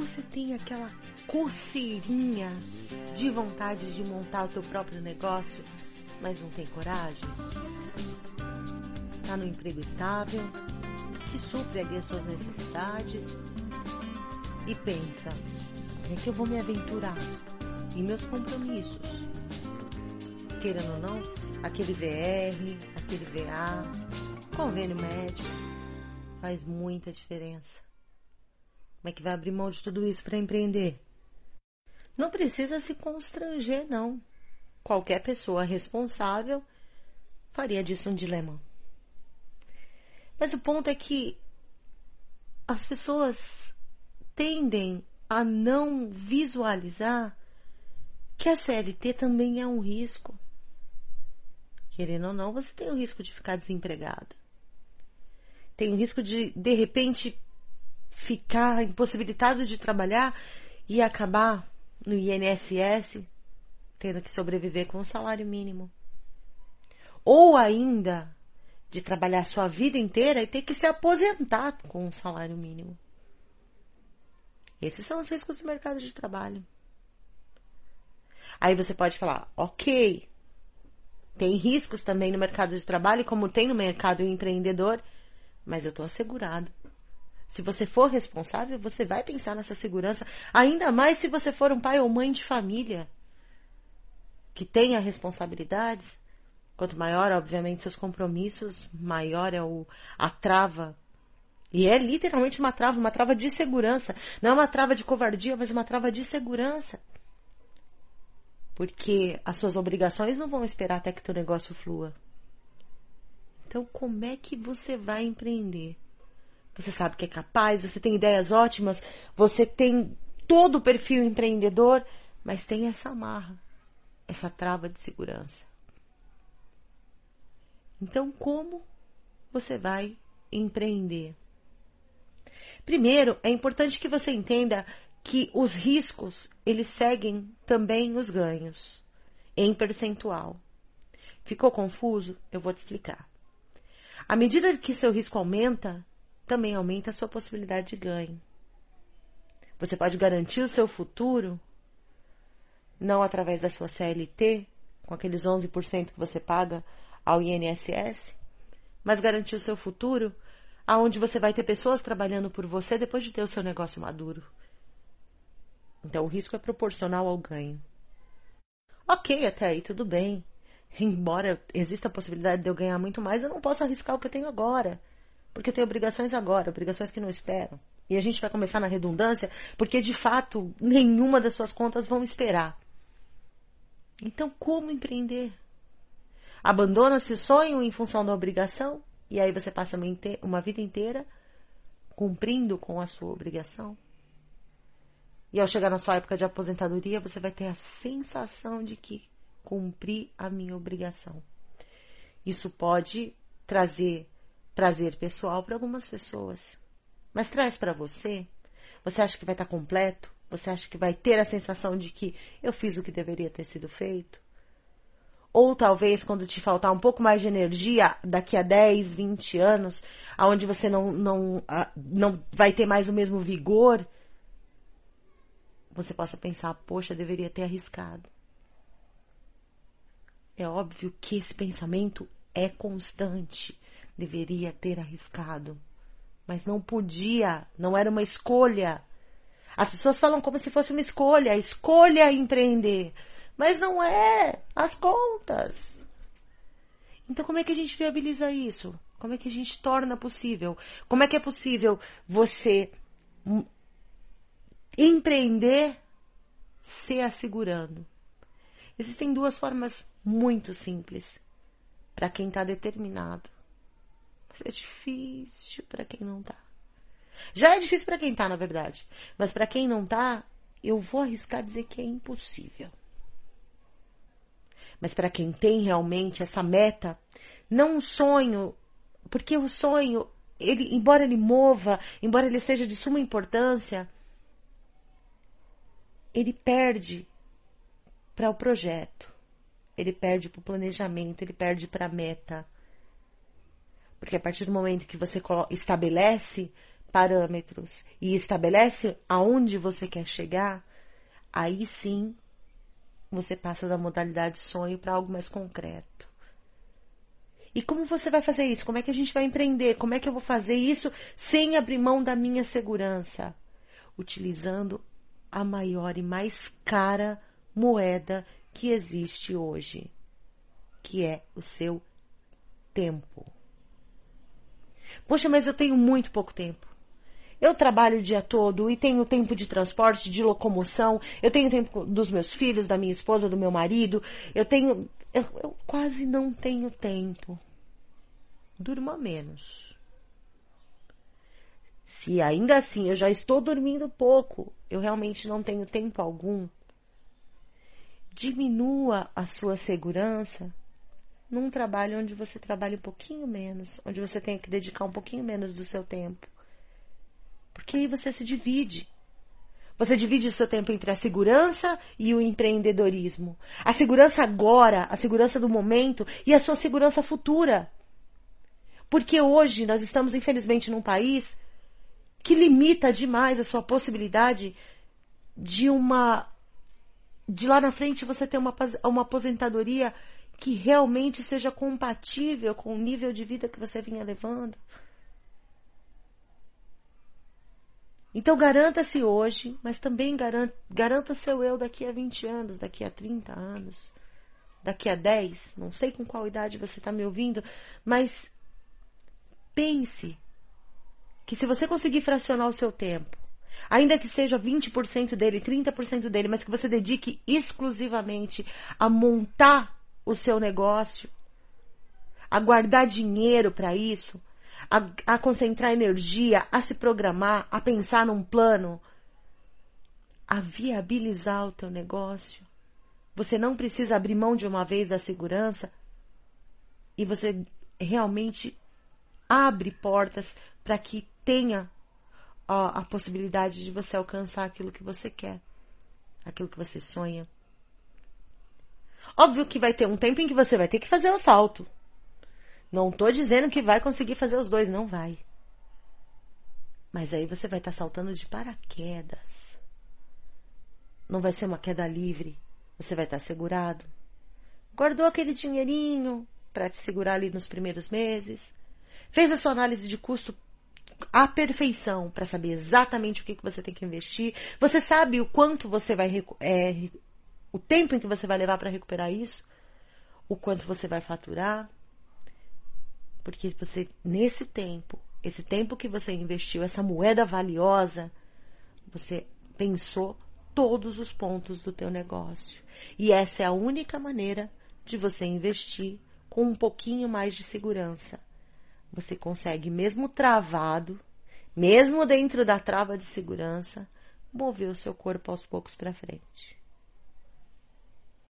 você tem aquela coceirinha de vontade de montar o teu próprio negócio, mas não tem coragem? Tá no emprego estável, que supre ali as suas necessidades e pensa, é que eu vou me aventurar em meus compromissos? Querendo ou não, aquele VR, aquele VA, convênio médico, faz muita diferença. Como é que vai abrir mão de tudo isso para empreender? Não precisa se constranger, não. Qualquer pessoa responsável faria disso um dilema. Mas o ponto é que as pessoas tendem a não visualizar que a CLT também é um risco. Querendo ou não, você tem o risco de ficar desempregado. Tem o risco de, de repente, ficar impossibilitado de trabalhar e acabar no INSS tendo que sobreviver com um salário mínimo. Ou ainda de trabalhar sua vida inteira e ter que se aposentar com um salário mínimo. Esses são os riscos do mercado de trabalho. Aí você pode falar, ok, tem riscos também no mercado de trabalho, como tem no mercado empreendedor, mas eu estou assegurado. Se você for responsável, você vai pensar nessa segurança, ainda mais se você for um pai ou mãe de família que tenha responsabilidades. Quanto maior, obviamente, seus compromissos, maior é o, a trava. E é literalmente uma trava, uma trava de segurança. Não é uma trava de covardia, mas uma trava de segurança. Porque as suas obrigações não vão esperar até que teu negócio flua. Então, como é que você vai empreender? Você sabe que é capaz, você tem ideias ótimas, você tem todo o perfil empreendedor, mas tem essa amarra, essa trava de segurança. Então, como você vai empreender? Primeiro, é importante que você entenda que os riscos, eles seguem também os ganhos, em percentual. Ficou confuso? Eu vou te explicar. À medida que seu risco aumenta, também aumenta a sua possibilidade de ganho. Você pode garantir o seu futuro não através da sua CLT, com aqueles 11% que você paga ao INSS, mas garantir o seu futuro aonde você vai ter pessoas trabalhando por você depois de ter o seu negócio maduro. Então o risco é proporcional ao ganho. Ok, até aí tudo bem. Embora exista a possibilidade de eu ganhar muito mais, eu não posso arriscar o que eu tenho agora. Porque eu tenho obrigações agora, obrigações que não esperam. E a gente vai começar na redundância, porque de fato nenhuma das suas contas vão esperar. Então, como empreender? Abandona-se o sonho em função da obrigação? E aí você passa uma, vida inteira cumprindo com a sua obrigação? E ao chegar na sua época de aposentadoria, você vai ter a sensação de que cumpri a minha obrigação. Isso pode trazer prazer pessoal para algumas pessoas. Mas traz para você? Você acha que vai estar tá completo? Você acha que vai ter a sensação de que eu fiz o que deveria ter sido feito? Ou talvez quando te faltar um pouco mais de energia daqui a 10, 20 anos, aonde você não, não, não vai ter mais o mesmo vigor, você possa pensar, poxa, deveria ter arriscado. É óbvio que esse pensamento é constante deveria ter arriscado. Mas não podia, não era uma escolha. As pessoas falam como se fosse uma escolha, escolha empreender. Mas não é, as contas. Então como é que a gente viabiliza isso? Como é que a gente torna possível? Como é que é possível você empreender se assegurando? Existem duas formas muito simples para quem está determinado. Mas é difícil para quem não tá. Já é difícil para quem tá, na verdade. Mas para quem não tá, eu vou arriscar dizer que é impossível. Mas para quem tem realmente essa meta, não um sonho, porque o sonho, ele, embora ele mova, embora ele seja de suma importância, ele perde para o projeto, ele perde para o planejamento, ele perde para a meta. Porque a partir do momento que você estabelece parâmetros e estabelece aonde você quer chegar, aí sim você passa da modalidade sonho para algo mais concreto. E como você vai fazer isso? Como é que a gente vai empreender? Como é que eu vou fazer isso sem abrir mão da minha segurança? Utilizando a maior e mais cara moeda que existe hoje, que é o seu tempo. Poxa, mas eu tenho muito pouco tempo. Eu trabalho o dia todo e tenho tempo de transporte, de locomoção, eu tenho tempo dos meus filhos, da minha esposa, do meu marido, eu tenho. Eu, eu quase não tenho tempo. Durma menos. Se ainda assim eu já estou dormindo pouco, eu realmente não tenho tempo algum, diminua a sua segurança num trabalho onde você trabalha um pouquinho menos, onde você tem que dedicar um pouquinho menos do seu tempo. Porque aí você se divide. Você divide o seu tempo entre a segurança e o empreendedorismo. A segurança agora, a segurança do momento e a sua segurança futura. Porque hoje nós estamos, infelizmente, num país que limita demais a sua possibilidade de uma. de lá na frente você ter uma, uma aposentadoria que realmente seja compatível com o nível de vida que você vinha levando. Então garanta-se hoje, mas também garanta, garanta o seu eu daqui a 20 anos, daqui a 30 anos, daqui a 10, não sei com qual idade você está me ouvindo, mas pense que se você conseguir fracionar o seu tempo, ainda que seja 20% dele, 30% dele, mas que você dedique exclusivamente a montar o seu negócio, a guardar dinheiro para isso, a, a concentrar energia, a se programar, a pensar num plano, a viabilizar o teu negócio. Você não precisa abrir mão de uma vez da segurança e você realmente abre portas para que tenha ó, a possibilidade de você alcançar aquilo que você quer, aquilo que você sonha. Óbvio que vai ter um tempo em que você vai ter que fazer o salto. Não tô dizendo que vai conseguir fazer os dois, não vai. Mas aí você vai estar tá saltando de paraquedas. Não vai ser uma queda livre. Você vai estar tá segurado. Guardou aquele dinheirinho para te segurar ali nos primeiros meses. Fez a sua análise de custo à perfeição para saber exatamente o que, que você tem que investir. Você sabe o quanto você vai. É, o tempo em que você vai levar para recuperar isso. O quanto você vai faturar porque você, nesse tempo, esse tempo que você investiu, essa moeda valiosa, você pensou todos os pontos do teu negócio. E essa é a única maneira de você investir com um pouquinho mais de segurança. Você consegue, mesmo travado, mesmo dentro da trava de segurança, mover o seu corpo aos poucos para frente.